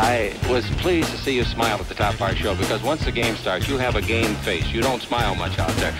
I was pleased to see you smile at the top of our show because once the game starts, you have a game face. You don't smile much out there.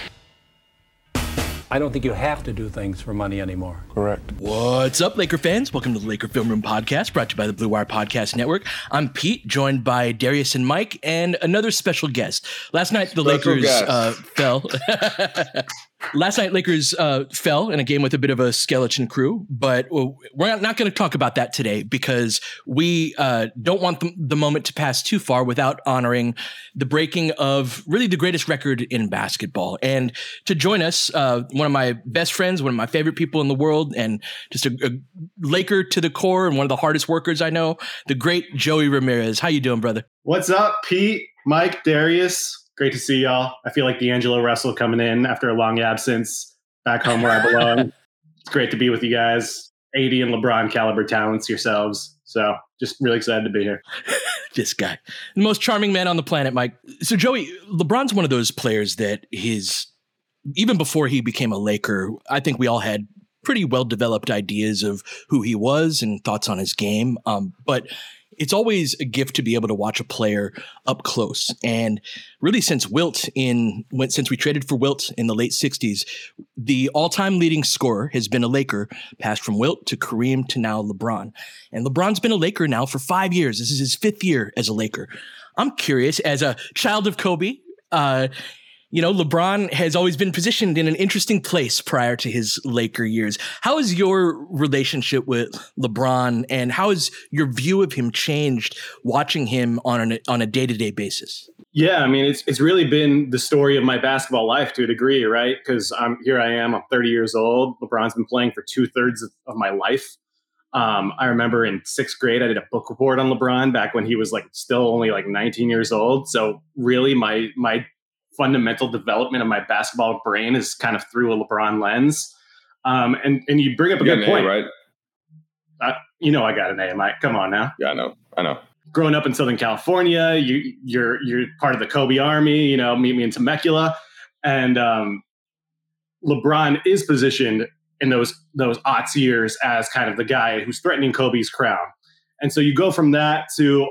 I don't think you have to do things for money anymore. Correct. What's up, Laker fans? Welcome to the Laker Film Room Podcast, brought to you by the Blue Wire Podcast Network. I'm Pete, joined by Darius and Mike, and another special guest. Last night, the Special Lakers uh, fell. Last night, Lakers uh, fell in a game with a bit of a skeleton crew, but we're not, not going to talk about that today because we uh, don't want the, the moment to pass too far without honoring the breaking of really the greatest record in basketball. And to join us, uh, one of my best friends, one of my favorite people in the world, and just a, a Laker to the core and one of the hardest workers I know, the great Joey Ramirez. How you doing, brother? What's up, Pete, Mike, Darius? Great to see y'all. I feel like D'Angelo Russell coming in after a long absence back home where I belong. it's great to be with you guys. AD and LeBron caliber talents yourselves. So just really excited to be here. this guy, the most charming man on the planet, Mike. So, Joey, LeBron's one of those players that his, even before he became a Laker, I think we all had pretty well developed ideas of who he was and thoughts on his game. Um, but it's always a gift to be able to watch a player up close. And really, since Wilt in since we traded for Wilt in the late '60s, the all-time leading scorer has been a Laker, passed from Wilt to Kareem to now LeBron. And LeBron's been a Laker now for five years. This is his fifth year as a Laker. I'm curious, as a child of Kobe, uh, you know, LeBron has always been positioned in an interesting place prior to his Laker years. How has your relationship with LeBron and how has your view of him changed watching him on an, on a day to day basis? Yeah, I mean, it's it's really been the story of my basketball life to a degree, right? Because I'm here. I am. I'm 30 years old. LeBron's been playing for two thirds of, of my life. Um, I remember in sixth grade, I did a book report on LeBron back when he was like still only like 19 years old. So really, my my fundamental development of my basketball brain is kind of through a LeBron lens. Um, and and you bring up a You good an A, point, right? Uh, you know, I got an A, Mike. Come on now. Yeah, I know. I know. Growing up in Southern California, you you're you're part of the Kobe Army. You know, meet me in Temecula, and um, LeBron is positioned in those those aughts years as kind of the guy who's threatening Kobe's crown. And so you go from that to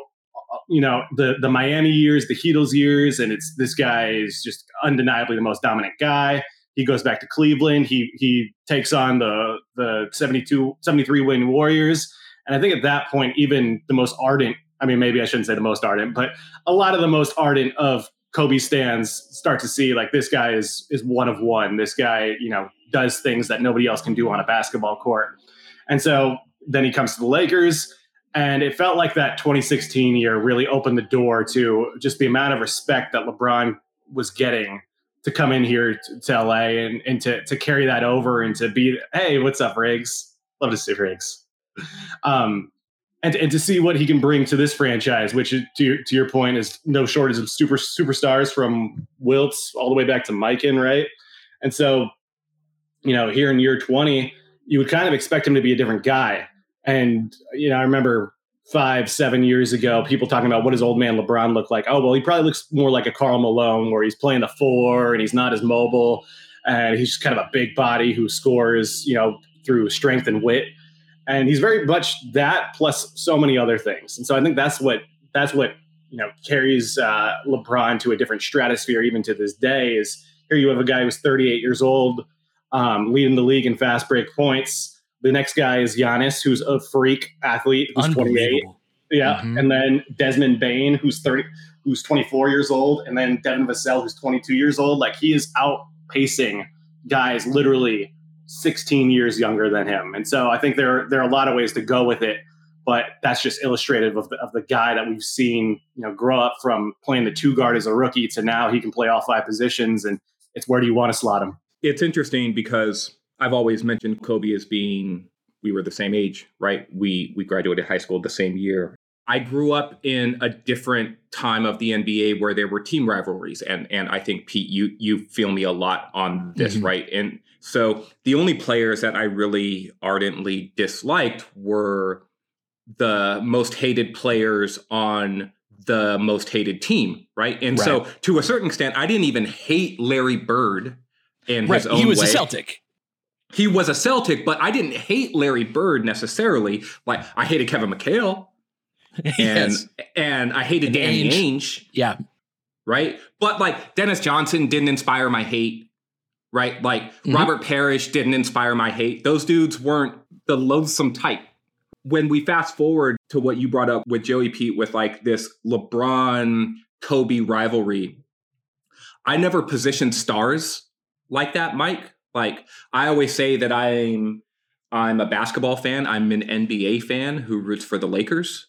you know the the Miami years, the Heatles years, and it's this guy is just undeniably the most dominant guy. He goes back to Cleveland. He he takes on the the 72 73 win Warriors. And I think at that point even the most ardent, I mean maybe I shouldn't say the most ardent, but a lot of the most ardent of Kobe stands start to see like this guy is is one of one. This guy, you know, does things that nobody else can do on a basketball court. And so then he comes to the Lakers and it felt like that 2016 year really opened the door to just the amount of respect that LeBron was getting to come in here to, to LA and, and to, to carry that over and to be, hey, what's up, Riggs? Love to see Riggs. Um, and, and to see what he can bring to this franchise, which to your, to your point is no shortage of super superstars from Wilts all the way back to Mikan, right? And so, you know, here in year 20, you would kind of expect him to be a different guy. And, you know, I remember five, seven years ago, people talking about what does old man LeBron look like? Oh, well, he probably looks more like a Karl Malone where he's playing the four and he's not as mobile. and he's kind of a big body who scores, you know, through strength and wit. And he's very much that plus so many other things. And so I think that's what that's what you know carries uh, LeBron to a different stratosphere even to this day. Is here you have a guy who's 38 years old, um, leading the league in fast break points. The next guy is Giannis, who's a freak athlete, who's 28. Yeah, mm-hmm. and then Desmond Bane, who's 30, who's 24 years old, and then Devin Vassell, who's 22 years old. Like he is outpacing guys literally 16 years younger than him. And so I think there there are a lot of ways to go with it, but that's just illustrative of the, of the guy that we've seen, you know, grow up from playing the two guard as a rookie to now he can play all five positions and it's where do you want to slot him? It's interesting because I've always mentioned Kobe as being we were the same age, right? We we graduated high school the same year. I grew up in a different time of the NBA where there were team rivalries, and and I think Pete, you you feel me a lot on this, mm-hmm. right? And so the only players that I really ardently disliked were the most hated players on the most hated team, right? And right. so to a certain extent, I didn't even hate Larry Bird in right. his own He was way. a Celtic he was a Celtic, but I didn't hate Larry Bird necessarily. Like I hated Kevin McHale and yes. and I hated and Danny Ainge. Ainge. Yeah. Right. But like Dennis Johnson didn't inspire my hate. Right. Like mm-hmm. Robert Parish didn't inspire my hate. Those dudes weren't the loathsome type. When we fast forward to what you brought up with Joey Pete with like this LeBron Kobe rivalry, I never positioned stars like that, Mike. Like I always say that I'm I'm a basketball fan. I'm an NBA fan who roots for the Lakers.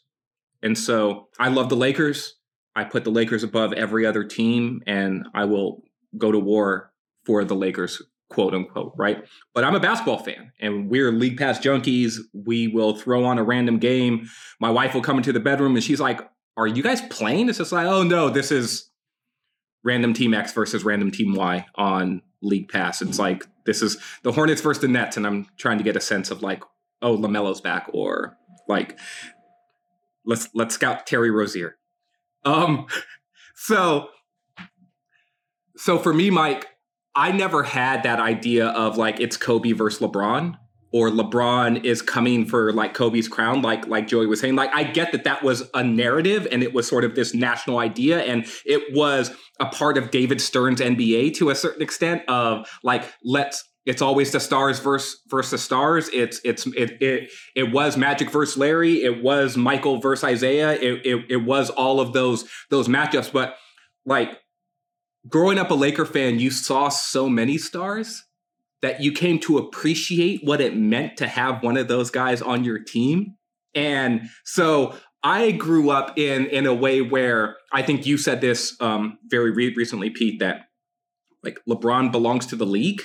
And so I love the Lakers. I put the Lakers above every other team, and I will go to war for the Lakers, quote unquote, right? But I'm a basketball fan, and we're league pass junkies. We will throw on a random game. My wife will come into the bedroom, and she's like, "Are you guys playing?" It's just like, "Oh no, this is random team X versus random team Y on League Pass." It's like this is the Hornets versus the Nets, and I'm trying to get a sense of like, oh, Lamelo's back, or like let's let's scout Terry Rozier. Um, so so for me, Mike, I never had that idea of like it's Kobe versus LeBron or LeBron is coming for like Kobe's crown, like like Joey was saying. Like I get that that was a narrative and it was sort of this national idea, and it was a part of David Stern's NBA to a certain extent of like let's it's always the stars versus versus the stars. It's it's it it it was Magic versus Larry. It was Michael versus Isiah. It, it it was all of those those matchups. But like growing up a Laker fan, you saw so many stars that you came to appreciate what it meant to have one of those guys on your team. And so I grew up in in a way where I think you said this um, very re- recently, Pete, that like LeBron belongs to the league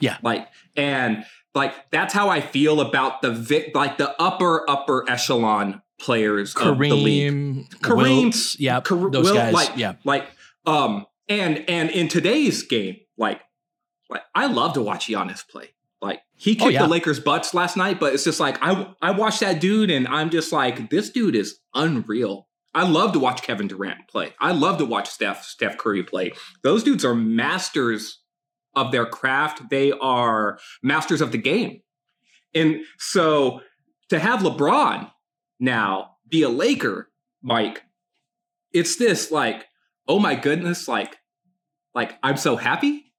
yeah. Like, and like that's how I feel about the vi- like the upper upper echelon players Kareem, of the league. Kareem, Wilt, yeah, Kar- those Wilt, guys, like, yeah, like um, and and in today's game, like, like I love to watch Giannis play. Like he oh, kicked oh, yeah. the Lakers' butts last night, but it's just like I I watched that dude and I'm just like this dude is unreal. I love to watch Kevin Durant play. I love to watch Steph Steph Curry play. Those dudes are masters of their craft. They are masters of the game. And so to have LeBron now be a Laker, Mike, it's this like, oh my goodness, like, like I'm so happy.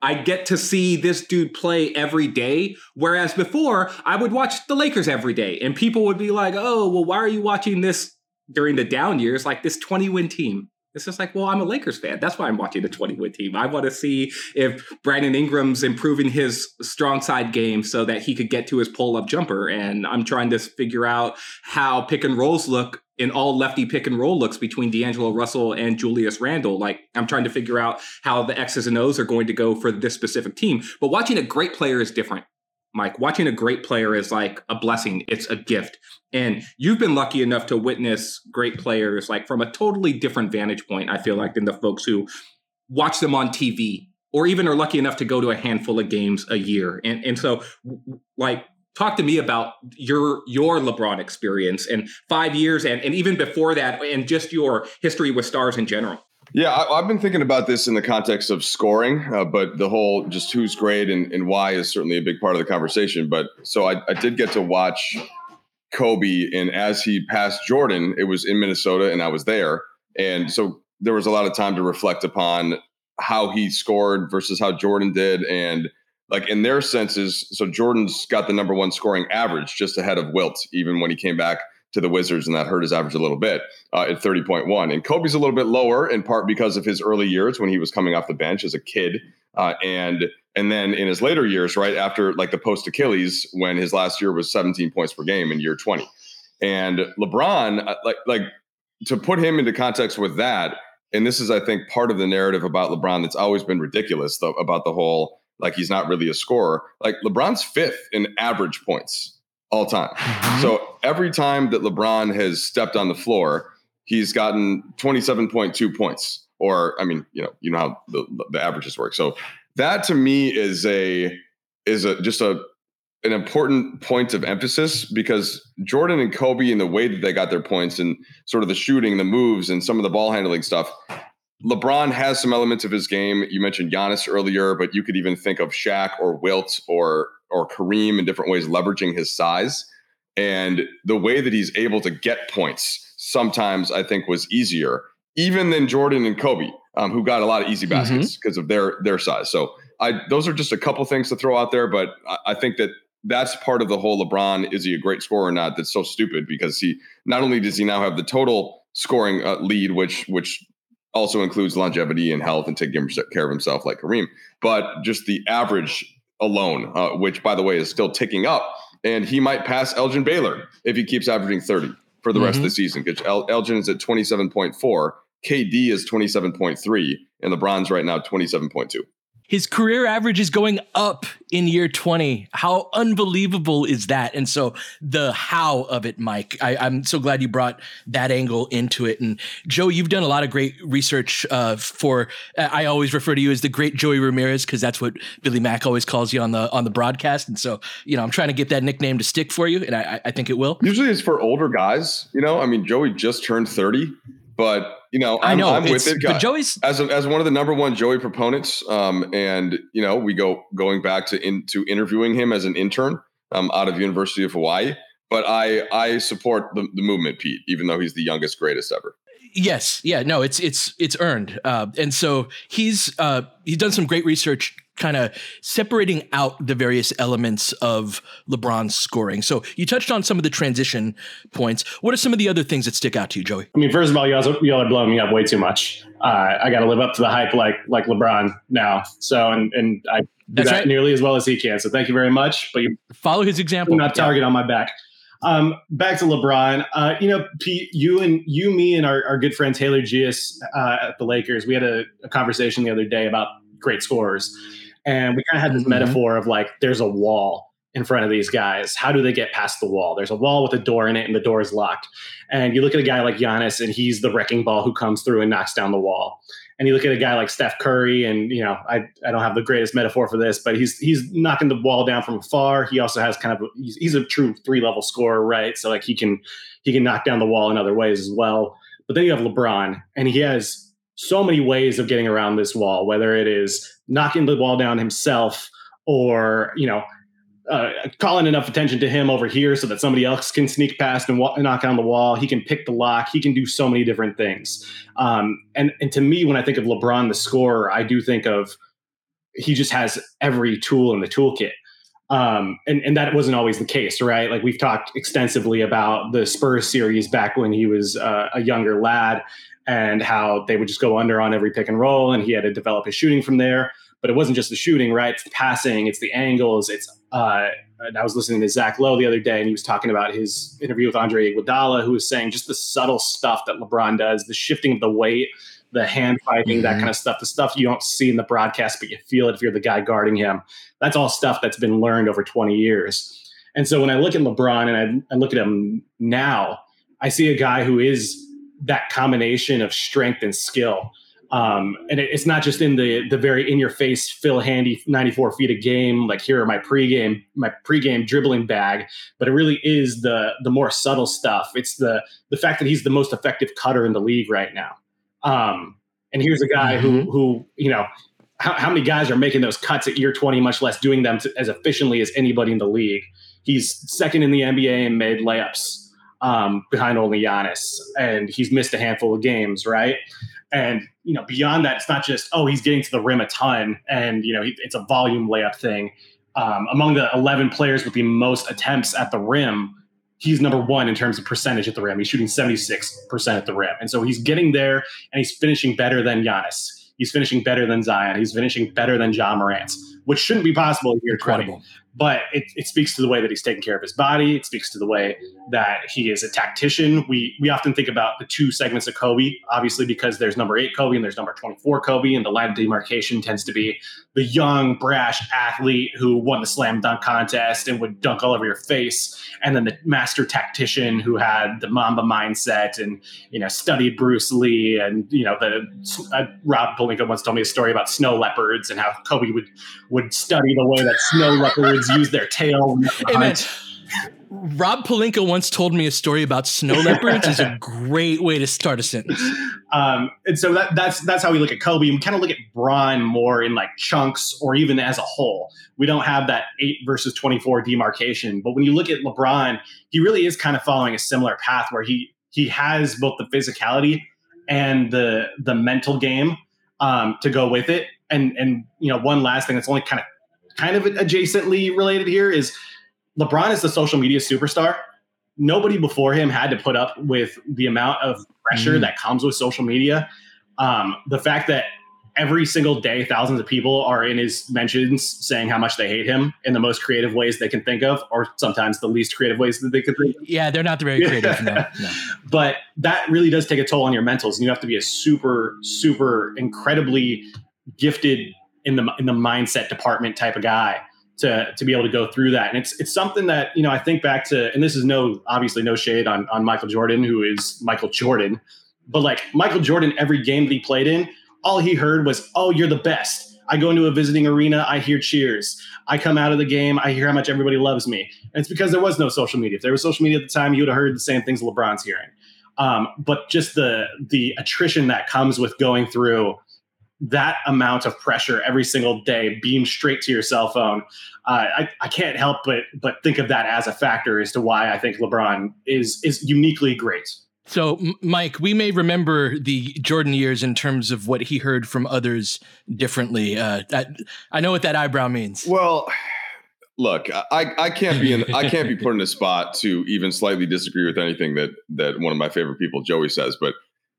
I get to see this dude play every day. Whereas before, I would watch the Lakers every day, and people would be like, oh, well, why are you watching this during the down years, like this 20 win team? It's just like, well, I'm a Lakers fan. That's why I'm watching the 20 win team. I want to see if Brandon Ingram's improving his strong side game so that he could get to his pull up jumper. And I'm trying to figure out how pick and rolls look in all lefty pick and roll looks between D'Angelo Russell and Julius Randle. Like I'm trying to figure out how the X's and O's are going to go for this specific team. But watching a great player is different. Mike, watching a great player is like a blessing. It's a gift. And you've been lucky enough to witness great players like from a totally different vantage point, I feel like, than the folks who watch them on TV or even are lucky enough to go to a handful of games a year. And and so like talk to me about your your LeBron experience and five years and, and even before that and just your history with stars in general. Yeah, I, have been thinking about this in the context of scoring, uh, but the whole just who's great and, and why is certainly a big part of the conversation. But so I, I did get to watch Kobe, and as he passed Jordan, it was in Minnesota, and I was there, and so there was a lot of time to reflect upon how he scored versus how Jordan did, and like in their senses. So Jordan's got the number one scoring average, just ahead of Wilt, even when he came back to the Wizards, and that hurt his average a little bit uh, at 30.1. And Kobe's a little bit lower in part because of his early years when he was coming off the bench as a kid. Uh, and and then in his later years, right after like the post Achilles, when his last year was 17 points per game in year 20. And LeBron, uh, like like to put him into context with that, and this is I think part of the narrative about LeBron that's always been ridiculous about the whole like he's not really a scorer. Like LeBron's fifth in average points all time. Mm-hmm. So every time that LeBron has stepped on the floor, he's gotten 27.2 points. Or I mean, you know, you know how the, the averages work. So that to me is a is a just a an important point of emphasis because Jordan and Kobe and the way that they got their points and sort of the shooting, the moves, and some of the ball handling stuff. LeBron has some elements of his game. You mentioned Giannis earlier, but you could even think of Shaq or Wilt or or Kareem in different ways, leveraging his size. And the way that he's able to get points sometimes I think was easier, even than Jordan and Kobe, um, who got a lot of easy mm-hmm. baskets because mm-hmm. of their their size. So I those are just a couple things to throw out there, but I, I think that that's part of the whole LeBron is he a great scorer or not? That's so stupid because he not only does he now have the total scoring uh, lead, which which also includes longevity and health and taking care of himself like Kareem, but just the average alone, uh, which by the way is still ticking up. And he might pass Elgin Baylor if he keeps averaging 30 for the mm-hmm. rest of the mm-hmm. season. Because El- Elgin is at 27.4, KD is 27.3, and LeBron's right now 27.2. His career average is going up in year 20. How unbelievable is that? And so the how of it, Mike, I, am so glad you brought that angle into it. And Joe, you've done a lot of great research uh, for, I always refer to you as the great Joey Ramirez, because that's what Billy Mack always calls you on the on the broadcast. And so, you know, I'm trying to get that nickname to stick for you, and I, I think it will. Usually it's for older guys, you know, I mean, Joey just turned 30, but you know, I'm, I know, I'm with it. But Joey's as a, as one of the number one Joey proponents, um, and you know, we go going back to into interviewing him as an intern um, out of University of Hawaii. But I I support the, the movement, Pete, even though he's the youngest, greatest ever. Yes, yeah, no, it's it's it's earned, uh, and so he's uh, he's done some great research kind of separating out the various elements of LeBron's scoring. So you touched on some of the transition points. What are some of the other things that stick out to you, Joey? I mean, first of all, y'all, y'all are blowing me up way too much. Uh, I got to live up to the hype like like LeBron now. So and and I do that right. nearly as well as he can. So thank you very much. But you follow his example. Not target yeah. on my back. Um, back to LeBron. Uh, you know, Pete, you and you, me, and our, our good friend Taylor Gius uh, at the Lakers, we had a, a, conversation the other day about great scorers. And we kind of had this mm-hmm. metaphor of like, there's a wall in front of these guys. How do they get past the wall? There's a wall with a door in it, and the door is locked. And you look at a guy like Giannis, and he's the wrecking ball who comes through and knocks down the wall. And you look at a guy like Steph Curry, and you know, I, I don't have the greatest metaphor for this, but he's he's knocking the wall down from afar. He also has kind of a, he's, he's a true three level scorer, right? So like he can he can knock down the wall in other ways as well. But then you have LeBron, and he has so many ways of getting around this wall, whether it is knocking the wall down himself or, you know, uh, calling enough attention to him over here so that somebody else can sneak past and wa- knock on the wall. He can pick the lock. He can do so many different things. Um, and and to me, when I think of LeBron, the scorer, I do think of he just has every tool in the toolkit. Um, and, and that wasn't always the case, right? Like we've talked extensively about the Spurs series back when he was uh, a younger lad and how they would just go under on every pick and roll, and he had to develop his shooting from there. But it wasn't just the shooting, right? It's the passing, it's the angles, it's. Uh, I was listening to Zach Lowe the other day, and he was talking about his interview with Andre Iguodala, who was saying just the subtle stuff that LeBron does, the shifting of the weight, the hand fighting, mm-hmm. that kind of stuff, the stuff you don't see in the broadcast, but you feel it if you're the guy guarding him. That's all stuff that's been learned over 20 years. And so when I look at LeBron and I, I look at him now, I see a guy who is that combination of strength and skill. Um, and it, it's not just in the the very in your face Phil Handy 94 feet a game like here are my pregame my pregame dribbling bag but it really is the the more subtle stuff it's the the fact that he's the most effective cutter in the league right now um, And here's a guy Mm-hmm. who who you know how, how many guys are making those cuts at year 20, much less doing them to, as efficiently as anybody in the league. He's second in the NBA in made layups um, behind only Giannis, and he's missed a handful of games, right? And you know, beyond that, it's not just oh he's getting to the rim a ton, and you know he, it's a volume layup thing. Um, among the 11 players with the most attempts at the rim, he's number one in terms of percentage at the rim. He's shooting 76% at the rim, and so he's getting there, and he's finishing better than Giannis. He's finishing better than Zion. He's finishing better than Ja Morant, which shouldn't be possible in year 20 Incredible. but it, it speaks to the way that he's taking care of his body. It speaks to the way that he is a tactician. We we often think about the two segments of Kobe, obviously because there's number eight Kobe and there's number 24 Kobe, and the line of demarcation tends to be the young, brash athlete who won the slam dunk contest and would dunk all over your face, and then the master tactician who had the Mamba mindset and you know studied Bruce Lee and you know the uh, Rob Pelinka once told me a story about snow leopards and how Kobe would would study the way that snow leopards use their tail. when they Hey, man, hunt. Rob Pelinka once told me a story about snow leopards. is a great way to start a sentence. Um, and so that, that's that's how we look at Kobe. We kind of look at Bron more in like chunks or even as a whole. We don't have that eight versus twenty four demarcation. But when you look at LeBron, he really is kind of following a similar path where he he has both the physicality and the the mental game um, to go with it. And and you know one last thing that's only kind of kind of adjacently related here is LeBron is the social media superstar. Nobody before him had to put up with the amount of pressure Mm. that comes with social media. Um, the fact that every single day thousands of people are in his mentions saying how much they hate him in the most creative ways they can think of, or sometimes the least creative ways that they can think of Yeah, they're not very creative. No, no. but that really does take a toll on your mentals and you have to be a super super incredibly gifted in the in the mindset department type of guy to to be able to go through that. And it's it's something that you know I think back to and this is no obviously no shade on on Michael Jordan who is Michael Jordan but like Michael Jordan every game that he played in all he heard was oh you're the best. I go into a visiting arena I hear cheers. I come out of the game I hear how much everybody loves me. And it's because there was no social media. If there was social media at the time you would have heard the same things LeBron's hearing. Um, but just the the attrition that comes with going through that amount of pressure every single day beamed straight to your cell phone uh, I, I can't help but but think of that as a factor as to why I think LeBron is is uniquely great. So, Mike, we may remember the Jordan years in terms of what he heard from others differently. Uh, that, I know what that eyebrow means. Well, look, I, I can't be in I can't be put in a spot to even slightly disagree with anything that that one of my favorite people, Joey, says. But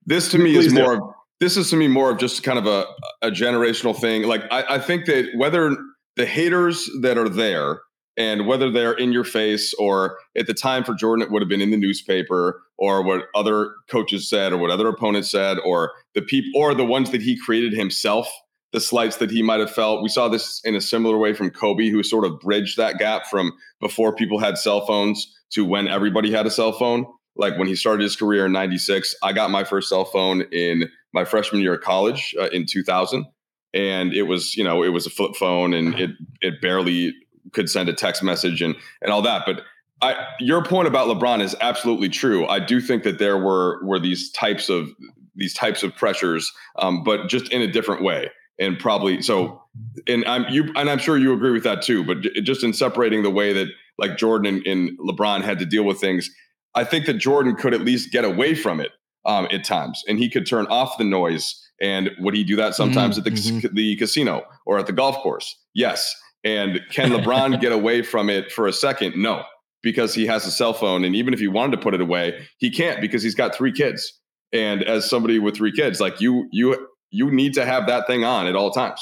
this to me is Please do. more of this is to me more of just kind of a, a generational thing. Like I, I think that whether the haters that are there and whether they're in your face or at the time for Jordan, it would have been in the newspaper or what other coaches said or what other opponents said or the people or the ones that he created himself the slights that he might have felt. We saw this in a similar way from Kobe, who sort of bridged that gap from before people had cell phones to when everybody had a cell phone. Like when he started his career in 96, I got my first cell phone in my freshman year of college uh, in 2000. And it was, you know, it was a flip phone and it it barely could send a text message and and all that. But I, your point about LeBron is absolutely true. I do think that there were were these types of these types of pressures, um, but just in a different way and probably so and i'm you and i'm sure you agree with that too but just in separating the way that like jordan and, and lebron had to deal with things i think that jordan could at least get away from it um, at times and he could turn off the noise and would he do that sometimes Mhm, at the, cas- the casino or at the golf course? Yes. And can lebron get away from it for a second? No because he has a cell phone and even if he wanted to put it away he can't because he's got three kids. And as somebody with three kids like you you you need to have that thing on at all times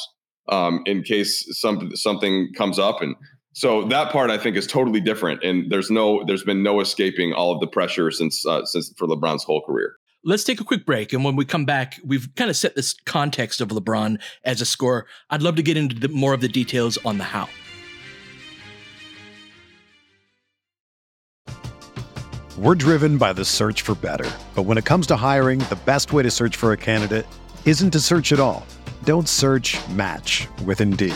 um, in case some something comes up and so that part I think is totally different and there's no there's been no escaping all of the pressure since uh, since for LeBron's whole career. Let's take a quick break. And when we come back, we've kind of set this context of LeBron as a scorer. I'd love to get into the, more of the details on the how. We're driven by the search for better. But when it comes to hiring, the best way to search for a candidate isn't to search at all. Don't search match with Indeed.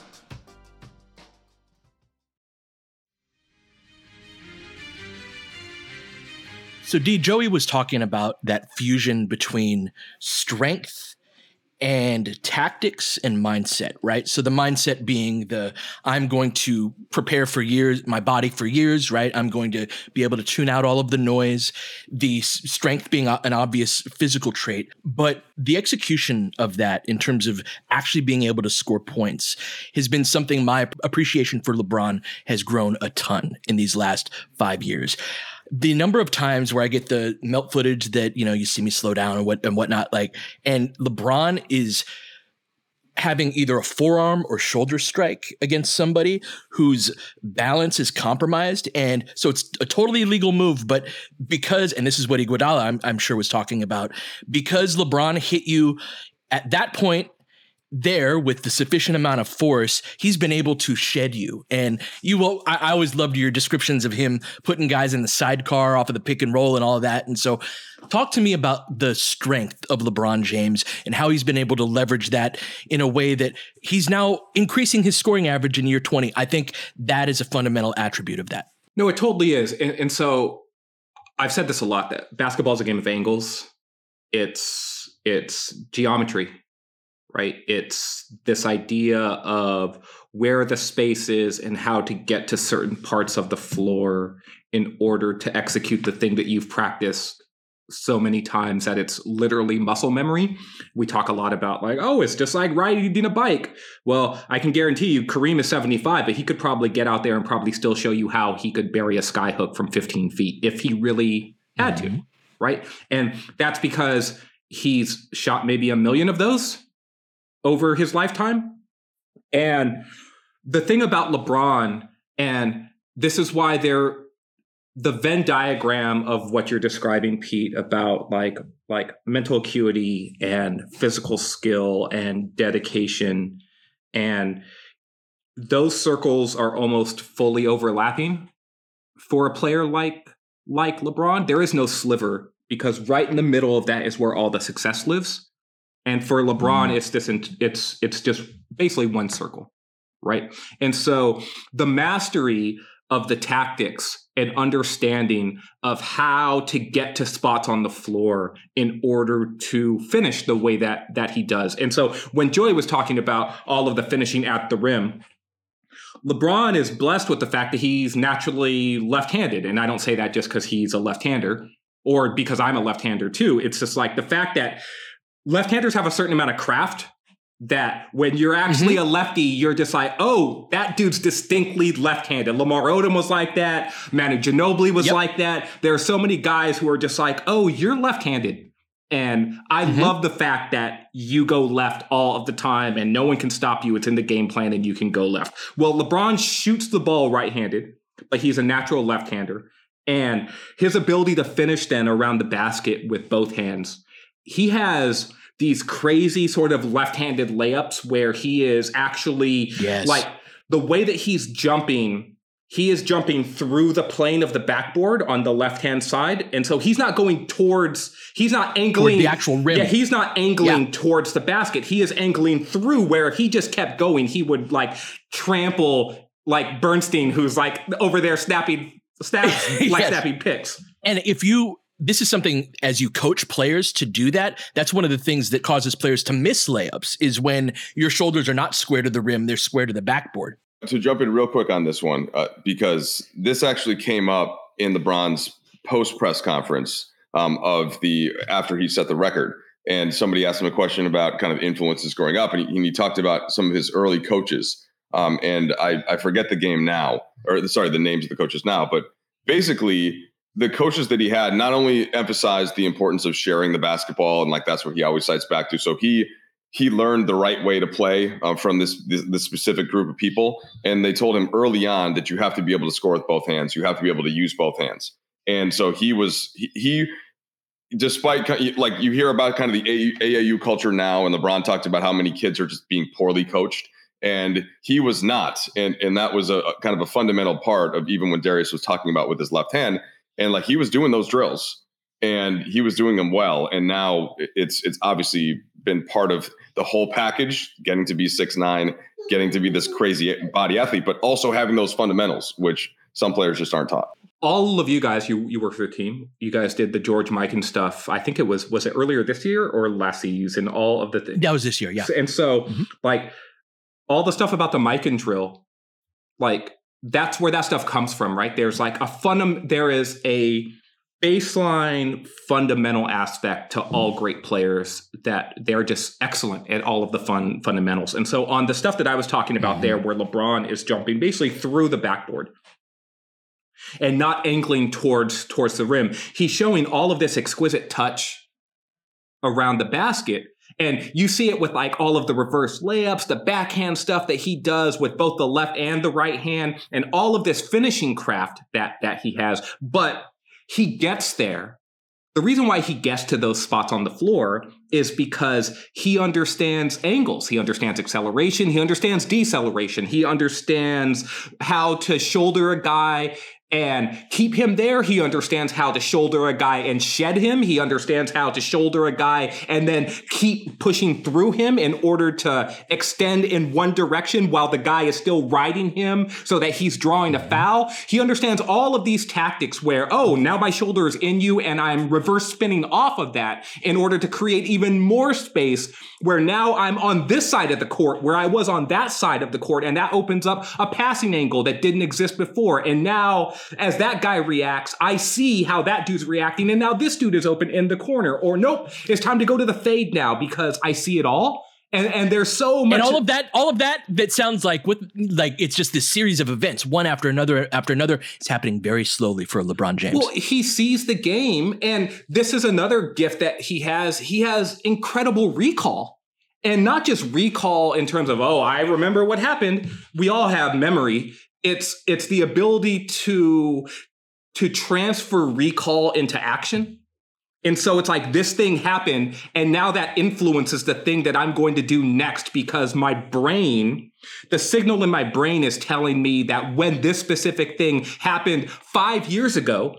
So D Joey was talking about that fusion between strength and tactics and mindset, right? So the mindset being the I'm going to prepare for years, my body for years, right? I'm going to be able to tune out all of the noise, the strength being an obvious physical trait, but the execution of that in terms of actually being able to score points has been something my appreciation for LeBron has grown a ton in these last 5 years the number of times where I get the melt footage that you know you see me slow down and what and whatnot, like, and LeBron is having either a forearm or shoulder strike against somebody whose balance is compromised, and so it's a totally illegal move. But because, and this is what Iguodala I'm, I'm sure was talking about, because LeBron hit you at that point there with the sufficient amount of force, he's been able to shed you. And you will, I, I, always loved your descriptions of him putting guys in the sidecar off of the pick and roll and all of that. And so, talk to me about the strength of LeBron James and how he's been able to leverage that in a way that he's now increasing his scoring average in year 20. I think that is a fundamental attribute of that. No, it totally is. And, and so, I've said this a lot that basketball is a game of angles. It's it's geometry right? It's this idea of where the space is and how to get to certain parts of the floor in order to execute the thing that you've practiced so many times that it's literally muscle memory. We talk a lot about like, oh, it's just like riding a bike. Well, I can guarantee you Kareem is 75, but he could probably get out there and probably still show you how he could bury a skyhook from 15 feet if he really had mm-hmm. to. Right. And that's because he's shot maybe a million of those over his lifetime. And the thing about LeBron, and this is why they're the Venn diagram of what you're describing, Pete, about like like mental acuity and physical skill and dedication, and those circles are almost fully overlapping for a player like like LeBron. There is no sliver because right in the middle of that is where all the success lives. And for LeBron, mm. it's this it's it's just basically one circle, right? And so the mastery of the tactics and understanding of how to get to spots on the floor in order to finish the way that that he does. And so when Joey was talking about all of the finishing at the rim, LeBron is blessed with the fact that he's naturally left-handed and I don't say that just cuz he's a left-hander or because I'm a left-hander too. It's just like the fact that left-handers have a certain amount of craft that when you're actually mm-hmm. a lefty, you're just like, oh, that dude's distinctly left-handed. Lamar Odom was like that. Manu Ginobili was yep. like that. There are so many guys who are just like, oh, you're left-handed. And I mm-hmm. love the fact that you go left all of the time and no one can stop you. It's in the game plan and you can go left. Well, LeBron shoots the ball right-handed, but he's a natural left-hander. And his ability to finish then around the basket with both hands he has these crazy sort of left-handed layups where he is actually yes. like the way that he's jumping he is jumping through the plane of the backboard on the left hand side and so he's not going towards he's not angling Toward the actual rim yeah he's not angling yeah. towards the basket he is angling through where he just kept going he would like trample like bernstein who's like over there snapping snaps like yes. snapping picks and if you this is something as you coach players to do that. That's one of the things that causes players to miss layups is when your shoulders are not square to the rim, they're square to the backboard. To jump in real quick on this one, uh, because this actually came up in LeBron's post press conference um, of the after he set the record. and somebody asked him a question about kind of influences growing up, and he, and he talked about some of his early coaches. Um, and I, I forget the game now, or sorry, the names of the coaches now, but basically the coaches that he had not only emphasized the importance of sharing the basketball, and like that's what he always cites back to. So he he learned the right way to play uh, from this, this, this specific group of people, and they told him early on that you have to be able to score with both hands. You have to be able to use both hands. And so he was he, he despite like you hear about kind of the AAU culture now, and LeBron talked about how many kids are just being poorly coached, and he was not, and and that was a, a kind of a fundamental part of even when Darius was talking about with his left hand, and like he was doing those drills, and he was doing them well, and now it's it's obviously been part of the whole package, getting to be six nine, getting to be this crazy body athlete, but also having those fundamentals, which some players just aren't taught all of you guys, you you work for the team. You guys did the George Mikan stuff. I think it was was it earlier this year or last season? All of the things. That was this year, yeah. And so, mm-hmm. like all the stuff about the Mikan drill, like that's where that stuff comes from, right? There's like a fun. There is a baseline fundamental aspect to all great players that they're just excellent at all of the fun fundamentals. And so on the stuff that I was talking about mm-hmm. there, where LeBron is jumping basically through the backboard and not angling towards towards the rim. He's showing all of this exquisite touch around the basket. And you see it with like all of the reverse layups, the backhand stuff that he does with both the left and the right hand, and all of this finishing craft that that he has. But he gets there. The reason why he gets to those spots on the floor is because he understands angles. He understands acceleration. He understands deceleration. He understands how to shoulder a guy and keep him there. He understands how to shoulder a guy and shed him. He understands how to shoulder a guy and then keep pushing through him in order to extend in one direction while the guy is still riding him so that he's drawing a foul. He understands all of these tactics where, oh, now my shoulder is in you and I'm reverse spinning off of that in order to create even more space where now I'm on this side of the court where I was on that side of the court and that opens up a passing angle that didn't exist before. And now as that guy reacts, I see how that dude's reacting, and now this dude is open in the corner. Or nope, it's time to go to the fade now because I see it all. And, and there's so much and all of that all of that that sounds like with like it's just this series of events one after another after another it's happening very slowly for lebron james well he sees the game and this is another gift that he has he has incredible recall and not just recall in terms of oh i remember what happened we all have memory it's it's the ability to to transfer recall into action. And so it's like this thing happened and now that influences the thing that i'm going to do next because my brain the signal in my brain is telling me that when this specific thing happened 5 years ago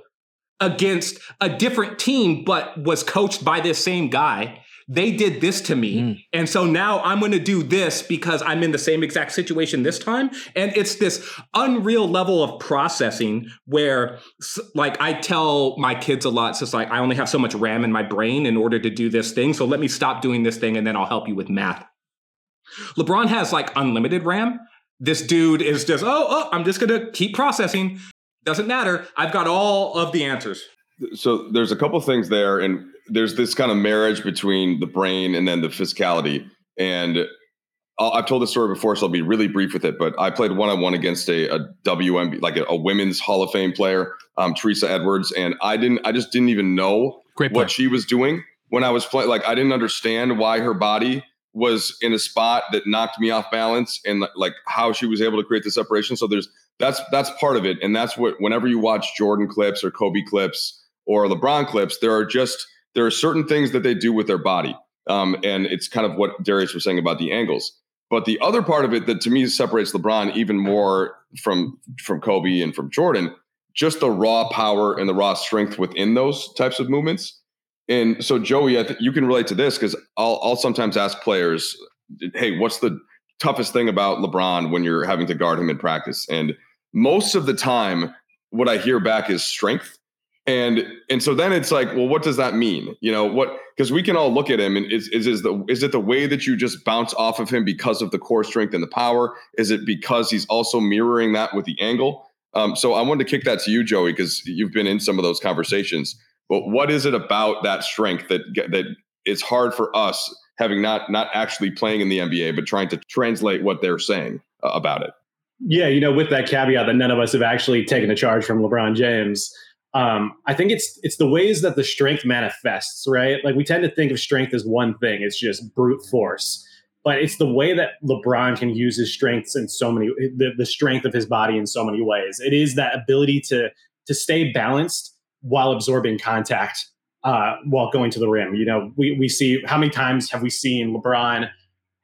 against a different team but was coached by this same guy they did this to me. Mm. And so now I'm going to do this because I'm in the same exact situation this time. And it's this unreal level of processing where, like, I tell my kids a lot, it's just like, I only have so much RAM in my brain in order to do this thing. So let me stop doing this thing and then I'll help you with math. LeBron has like unlimited RAM. This dude is just, oh, oh, I'm just going to keep processing. Doesn't matter. I've got all of the answers. So there's a couple things there. And there's this kind of marriage between the brain and then the physicality. And i have told this story before, so I'll be really brief with it. But I played one on one against a, a like a, a, women's Hall of Fame player, um, Teresa Edwards, and I didn't, I just didn't even know what she was doing when I was playing. Like I didn't understand why her body was in a spot that knocked me off balance, and like how she was able to create the separation. So there's that's that's part of it, and that's what whenever you watch Jordan clips or Kobe clips or LeBron clips, there are just there are certain things that they do with their body. Um, and it's kind of what Darius was saying about the angles. But the other part of it that to me separates LeBron even more from from Kobe and from Jordan, just the raw power and the raw strength within those types of movements. And so, Joey, I th- you can relate to this because I'll, I'll sometimes ask players, "Hey, what's the toughest thing about LeBron when you're having to guard him in practice?" And most of the time, what I hear back is strength and and so then it's like well what does that mean you know what because we can all look at him and is, is is the is it the way that you just bounce off of him because of the core strength and the power is it because he's also mirroring that with the angle um, so i wanted to kick that to you joey because you've been in some of those conversations but what is it about that strength that that it's hard for us having not not actually playing in the NBA, but trying to translate what they're saying uh, about it. Yeah, you know, with that caveat that none of us have actually taken a charge from LeBron James. Um, I think it's it's the ways that the strength manifests, right? Like we tend to think of strength as one thing; it's just brute force. But it's the way that LeBron can use his strengths in so many the, the strength of his body in so many ways. It is that ability to to stay balanced while absorbing contact uh, while going to the rim. You know, we we see how many times have we seen LeBron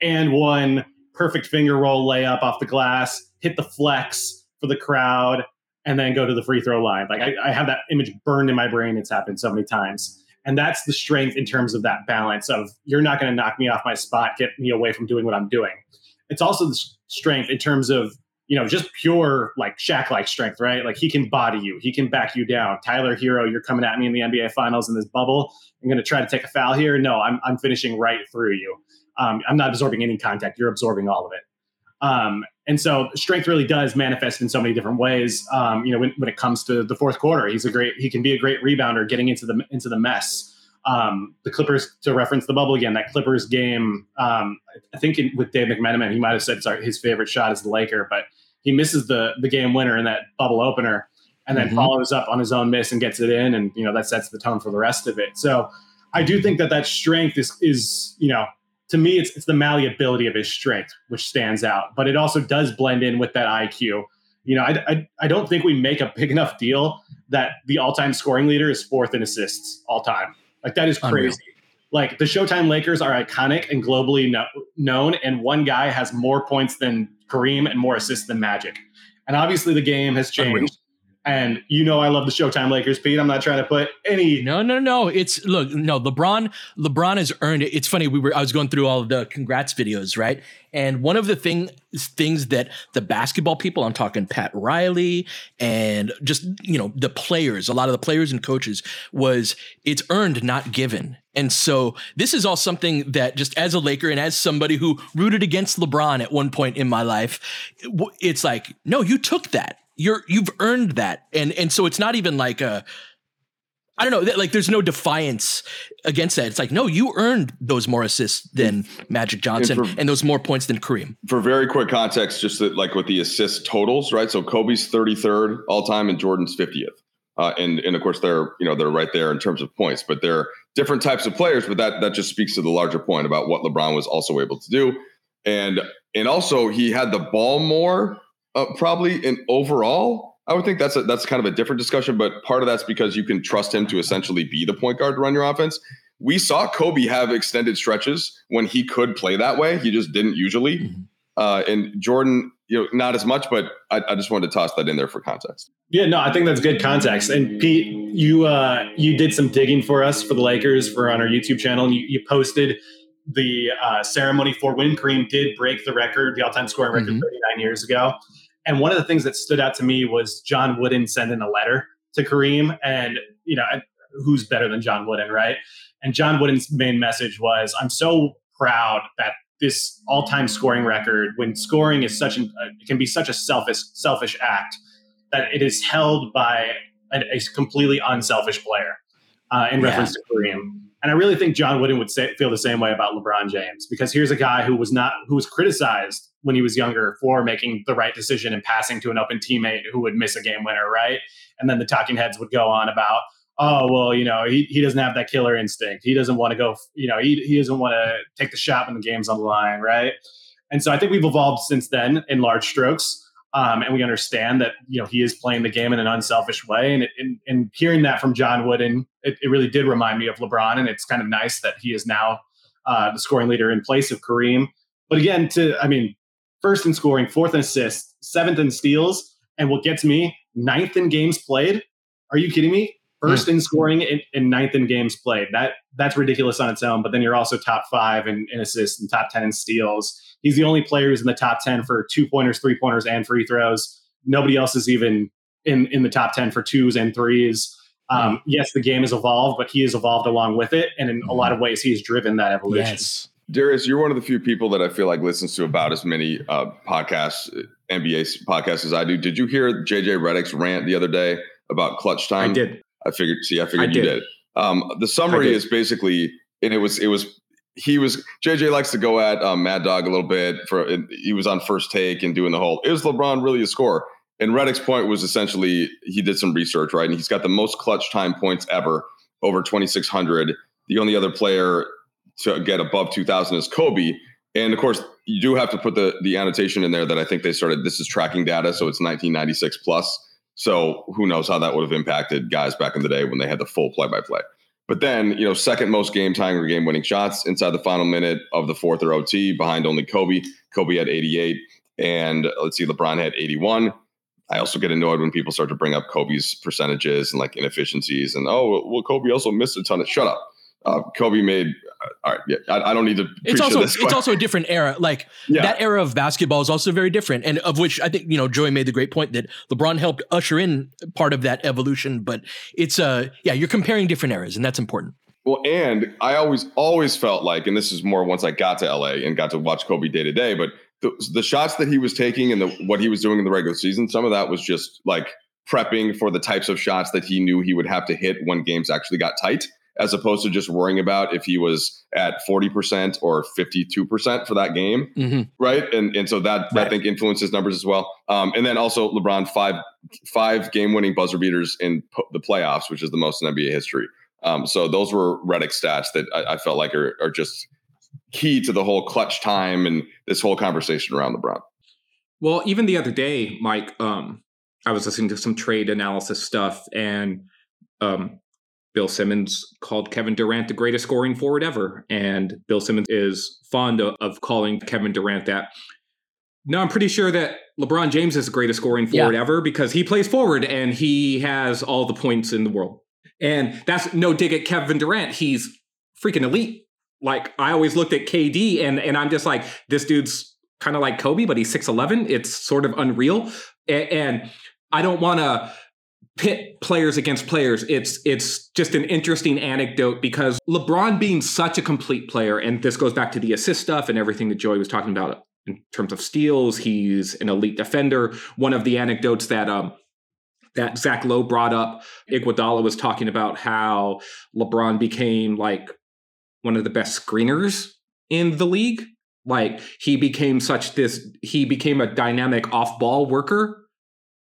and one perfect finger roll layup off the glass, hit the flex for the crowd, and then go to the free throw line. Like I, I have that image burned in my brain. It's happened so many times. And that's the strength in terms of that balance of you're not going to knock me off my spot, get me away from doing what I'm doing. It's also the strength in terms of, you know, just pure like Shaq like strength, right? Like he can body you, he can back you down. Tyler Herro, you're coming at me in the NBA finals in this bubble. I'm going to try to take a foul here. No, I'm, I'm finishing right through you. Um, I'm not absorbing any contact. You're absorbing all of it. Um, and so strength really does manifest in so many different ways. Um, you know, when, when, it comes to the fourth quarter, he's a great, he can be a great rebounder getting into the, into the mess. Um, the Clippers, to reference the bubble again, that Clippers game, um, I think in, with Dave McMenamin, he might have said sorry, his favorite shot is the Laker, but he misses the, the game winner in that bubble opener and then mm-hmm. follows up on his own miss and gets it in. And, you know, that sets the tone for the rest of it. So I do think that that strength is, is, you know, to me, it's, it's the malleability of his strength, which stands out, but it also does blend in with that IQ. You know, I, I, I don't think we make a big enough deal that the all time scoring leader is fourth in assists all time. Like, that is crazy. Unreal. Like, the Showtime Lakers are iconic and globally no, known, and one guy has more points than Kareem and more assists than Magic. And obviously, the game has changed. Unreal. And you know I love the Showtime Lakers, Pete. I'm not trying to put any. No, no, no. It's look, no. LeBron, LeBron has earned it. It's funny. We were I was going through all the congrats videos, right? And one of the thing things that the basketball people, I'm talking Pat Riley and just you know the players, a lot of the players and coaches, was it's earned, not given. And so this is all something that just as a Laker and as somebody who rooted against LeBron at one point in my life, it's like, no, you took that you're you've earned that and and so it's not even like a I don't know, like there's no defiance against that. It's like, no, you earned those more assists than Magic Johnson and, for, and those more points than Kareem. For very quick context, just that, like with the assist totals, right? So Kobe's 33rd all time and Jordan's 50th. Uh, and and of course they're you know they're right there in terms of points, but they're different types of players. But that that just speaks to the larger point about what LeBron was also able to do, and and also he had the ball more uh, probably in overall, I would think that's a, that's kind of a different discussion. But part of that's because you can trust him to essentially be the point guard to run your offense. We saw Kobe have extended stretches when he could play that way. He just didn't usually. Mm-hmm. Uh, and Jordan, you know, not as much, but I, I, just wanted to toss that in there for context. Yeah, no, I think that's good context. And Pete, you uh, you did some digging for us for the Lakers for on our YouTube channel, and you, you posted the uh, ceremony for when Kareem did break the record, the all-time scoring record, mm-hmm. 39 years ago. And one of the things that stood out to me was John Wooden sending a letter to Kareem, and you know who's better than John Wooden, right? And John Wooden's main message was, "I'm so proud that this all-time scoring record, when scoring is such an, uh, it can be such a selfish selfish act, that it is held by a, a completely unselfish player." Uh, in yeah. reference to Kareem. And I really think John Wooden would say, feel the same way about LeBron James because here's a guy who was not who was criticized when he was younger for making the right decision and passing to an open teammate who would miss a game winner, right? And then the talking heads would go on about, oh well, you know, he, he doesn't have that killer instinct. He doesn't want to go, you know, he he doesn't want to take the shot when the game's on the line, right? And so I think we've evolved since then in large strokes. Um, and we understand that you know he is playing the game in an unselfish way, and, it, and, and hearing that from John Wooden, it, it, really did remind me of LeBron, and it's kind of nice that he is now uh, the scoring leader in place of Kareem. But again, to I mean, first in scoring, fourth in assists, seventh in steals, and what gets me, ninth in games played. Are you kidding me? First mm. in scoring and, and, ninth in games played. That that's ridiculous on its own. But then you're also top five in, in assists and top ten in steals. He's the only player who's in the top 10 for two pointers, three pointers, and free throws. Nobody else is even in, in the top 10 for twos and threes. Um, mm. yes, the game has evolved, but he has evolved along with it. And in a lot of ways, he's driven that evolution. Yes. Darius, you're one of the few people that I feel like listens to about as many uh, podcasts, NBA podcasts as I do. Did you hear JJ Redick's rant the other day about clutch time? I did. I figured. See, I figured I you did. did. Um, the summary is basically and it was it was he was JJ likes to go at um, Mad Dog a little bit for he was on first take and doing the whole is LeBron really a scorer? And Redick's point was essentially he did some research right, and he's got the most clutch time points ever over 2600. The only other player to get above 2000 is Kobe. And of course, you do have to put the the annotation in there that I think they started. This is tracking data, so it's 1996 plus. So who knows how that would have impacted guys back in the day when they had the full play by play. But then, you know, second most game tying or game winning shots inside the final minute of the fourth or OT behind only Kobe. Kobe had 88. And let's see, LeBron had 81. I also get annoyed when people start to bring up Kobe's percentages and like inefficiencies and, oh, well, Kobe also missed a ton of shut up. Uh, Kobe made. All right, yeah, I, I, don't need to. It's also it's also a different era. Like yeah. that era of basketball is also very different, and of which I think you know Joey made the great point that LeBron helped usher in part of that evolution. But it's uh yeah, you're comparing different eras, and that's important. Well, and I always always felt like, and this is more once I got to LA and got to watch Kobe day to day, but the, the shots that he was taking and the what he was doing in the regular season, some of that was just like prepping for the types of shots that he knew he would have to hit when games actually got tight as opposed to just worrying about if he was at 40% or 52% for that game. Mm-hmm. Right. And, and so that right. I think influences numbers as well. Um, and then also LeBron five, five game winning buzzer beaters in the playoffs, which is the most in NBA history. Um, so those were Redick stats that I, I felt like are, are just key to the whole clutch time and this whole conversation around LeBron. Well, even the other day, Mike, um, I was listening to some trade analysis stuff and um, Bill Simmons called Kevin Durant the greatest scoring forward ever. And Bill Simmons is fond of, of calling Kevin Durant that. No, I'm pretty sure that LeBron James is the greatest scoring forward yeah. ever because he plays forward and he has all the points in the world. And that's no dig at Kevin Durant. He's freaking elite. Like I always looked at KD and and I'm just like, this dude's kind of like Kobe, but he's 6'11. It's sort of unreal. and, and I don't want to pit players against players. It's it's just an interesting anecdote because LeBron being such a complete player, and this goes back to the assist stuff and everything that Joey was talking about in terms of steals. He's an elite defender. One of the anecdotes that um that Zach Lowe brought up, Iguodala was talking about how LeBron became like one of the best screeners in the league. Like he became such this, he became a dynamic off-ball worker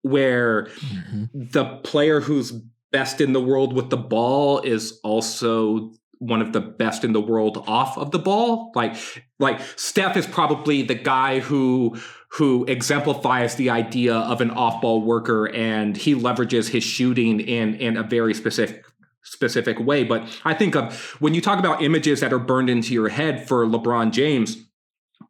where mm-hmm. the player who's best in the world with the ball is also one of the best in the world off of the ball. Like like Steph is probably the guy who who exemplifies the idea of an off-ball worker and he leverages his shooting in in a very specific specific way. But I think of when you talk about images that are burned into your head for LeBron James,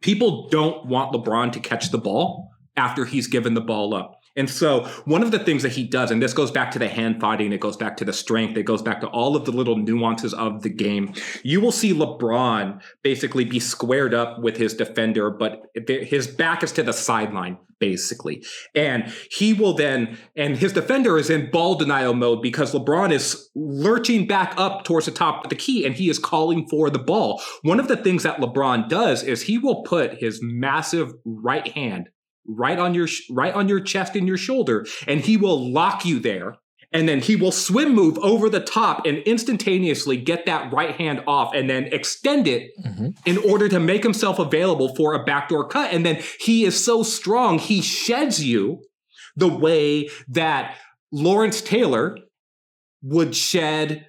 people don't want LeBron to catch the ball after he's given the ball up. And so, one of the things that he does, and this goes back to the hand fighting, it goes back to the strength, it goes back to all of the little nuances of the game. You will see LeBron basically be squared up with his defender, but his back is to the sideline, basically. And he will then, and his defender is in ball denial mode because LeBron is lurching back up towards the top of the key and he is calling for the ball. One of the things that LeBron does is he will put his massive right hand right on your right on your chest and your shoulder and he will lock you there and then he will swim move over the top and instantaneously get that right hand off and then extend it mm-hmm. in order to make himself available for a backdoor cut and then he is so strong he sheds you the way that Lawrence Taylor would shed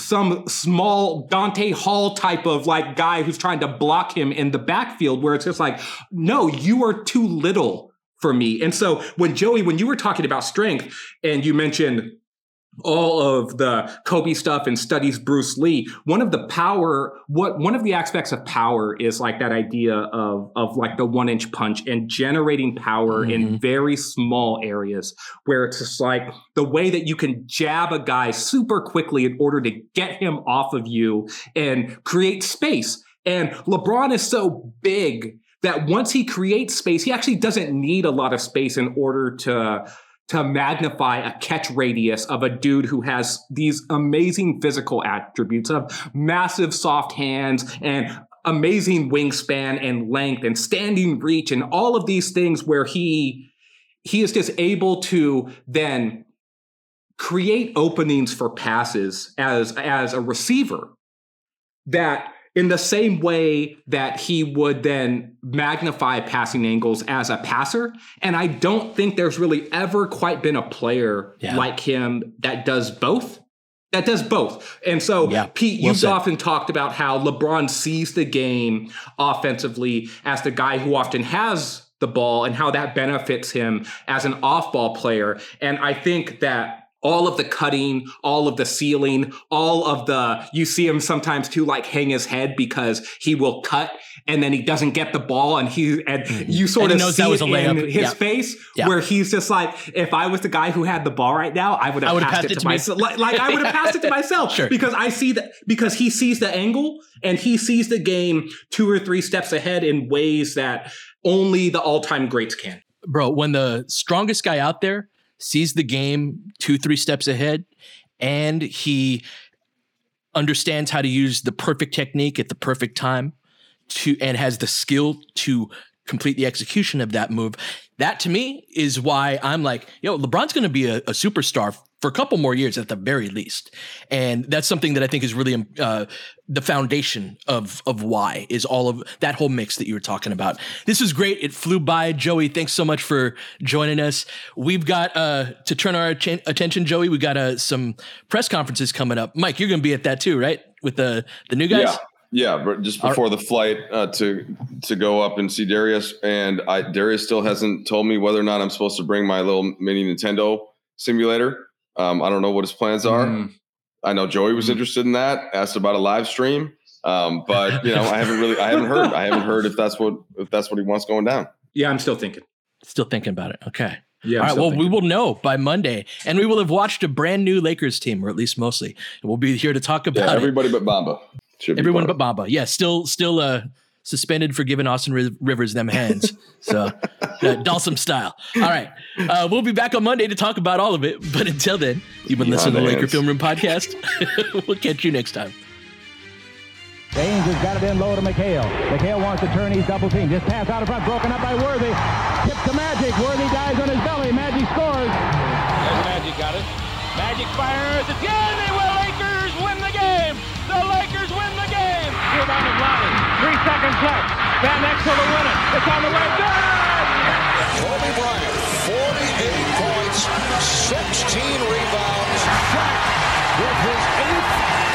some small Dante Hall type of like guy who's trying to block him in the backfield where it's just like, no, you are too little for me. And so when Joey, when you were talking about strength and you mentioned all of the Kobe stuff and studies Bruce Lee. One of the power, what one of the aspects of power is like that idea of of like the one inch punch and generating power mm-hmm. in very small areas where it's just like the way that you can jab a guy super quickly in order to get him off of you and create space. And LeBron is so big that once he creates space, he actually doesn't need a lot of space in order to to magnify a catch radius of a dude who has these amazing physical attributes of massive soft hands and amazing wingspan and length and standing reach and all of these things where he he is just able to then create openings for passes as as a receiver that in the same way that he would then magnify passing angles as a passer. And I don't think there's really ever quite been a player Yeah. like him that does both. That does both. And so, Yeah, Pete, well you've said. often talked about how LeBron sees the game offensively as the guy who often has the ball and how that benefits him as an off ball player. And I think that all of the cutting, all of the sealing, all of the, you see him sometimes too, like hang his head because he will cut and then he doesn't get the ball and he, and you sort Mm-hmm. And of see that was it in his Yeah. face Yeah. where he's just like, if I was the guy who had the ball right now, I would I have would've passed, passed it it to to myself. Like, like I would have passed it to myself Sure. because I see that because he sees the angle and he sees the game two or three steps ahead in ways that only the all-time greats can. bro, when the strongest guy out there sees the game two, three steps ahead and he understands how to use the perfect technique at the perfect time to and has the skill to complete the execution of that move. That to me is why I'm like, yo, LeBron's going to be a, a superstar for a couple more years at the very least, and that's something that I think is really um, uh, the foundation of of why is all of that whole mix that you were talking about. This was great. It flew by, Joey. Thanks so much for joining us. We've got uh, to turn our atten- attention, Joey. We've got uh, some press conferences coming up. Mike, you're going to be at that too, right? With the the new guys. Yeah. Yeah, but just before the flight uh, to to go up and see Darius, and I Darius still hasn't told me whether or not I'm supposed to bring my little mini Nintendo simulator. Um, I don't know what his plans are. Mm. I know Joey was interested in that. Asked about a live stream, um, but you know I haven't really I haven't heard I haven't heard if that's what if that's what he wants going down. Yeah, I'm still thinking. Still thinking about it. Okay. Yeah. All I'm right. still Well, thinking. we will know by Monday, and we will have watched a brand new Lakers team, or at least mostly. And we'll be here to talk Yeah, about it. everybody but Bamba. Should Everyone part but of Bamba. Yeah, still, still uh, suspended for giving Austin Ri- Rivers them hands. So, uh, Dalsum style. All right. Uh, we'll be back on Monday to talk about all of it. But until then, you've been listening to the Laker. Film Room podcast. we'll catch you next time. James has got it in low to McHale. McHale wants to turn. He's double teamed. Just pass out in front. Broken up by Worthy. Tip to Magic. Worthy dives on his belly. Magic scores. There's Magic got it. Magic fires. It's good. They will. Lakers win the game. The Lakers win the game. Rebound of Lonnie. Three seconds left. Van Exel to win it. It's on the way. Good. Kobe Bryant, 48 points, 16 rebounds. Shaq with his eighth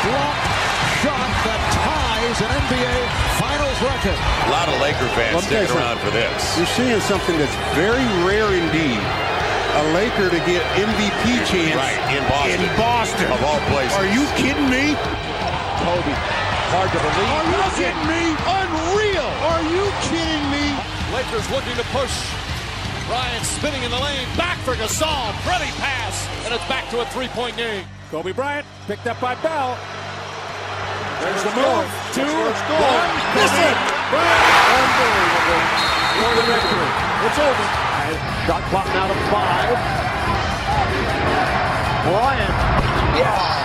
block shot that ties an NBA Finals record. A lot of Laker fans sticking around for this. You're seeing something that's very rare indeed. A Laker to get MVP chance Right, in Boston. in Boston. Of all places. Are you kidding me? Kobe. Hard to believe. Are you kidding me? Unreal. Are you kidding me? Lakers looking to push. Bryant spinning in the lane. Back for Gasol. Pretty pass. And it's back to a three-point game. Kobe Bryant picked up by Bell. There's the move. Two. One. Listen. Unbelievable. For the victory. It's over. Shot clock now to five. Bryant. Yes.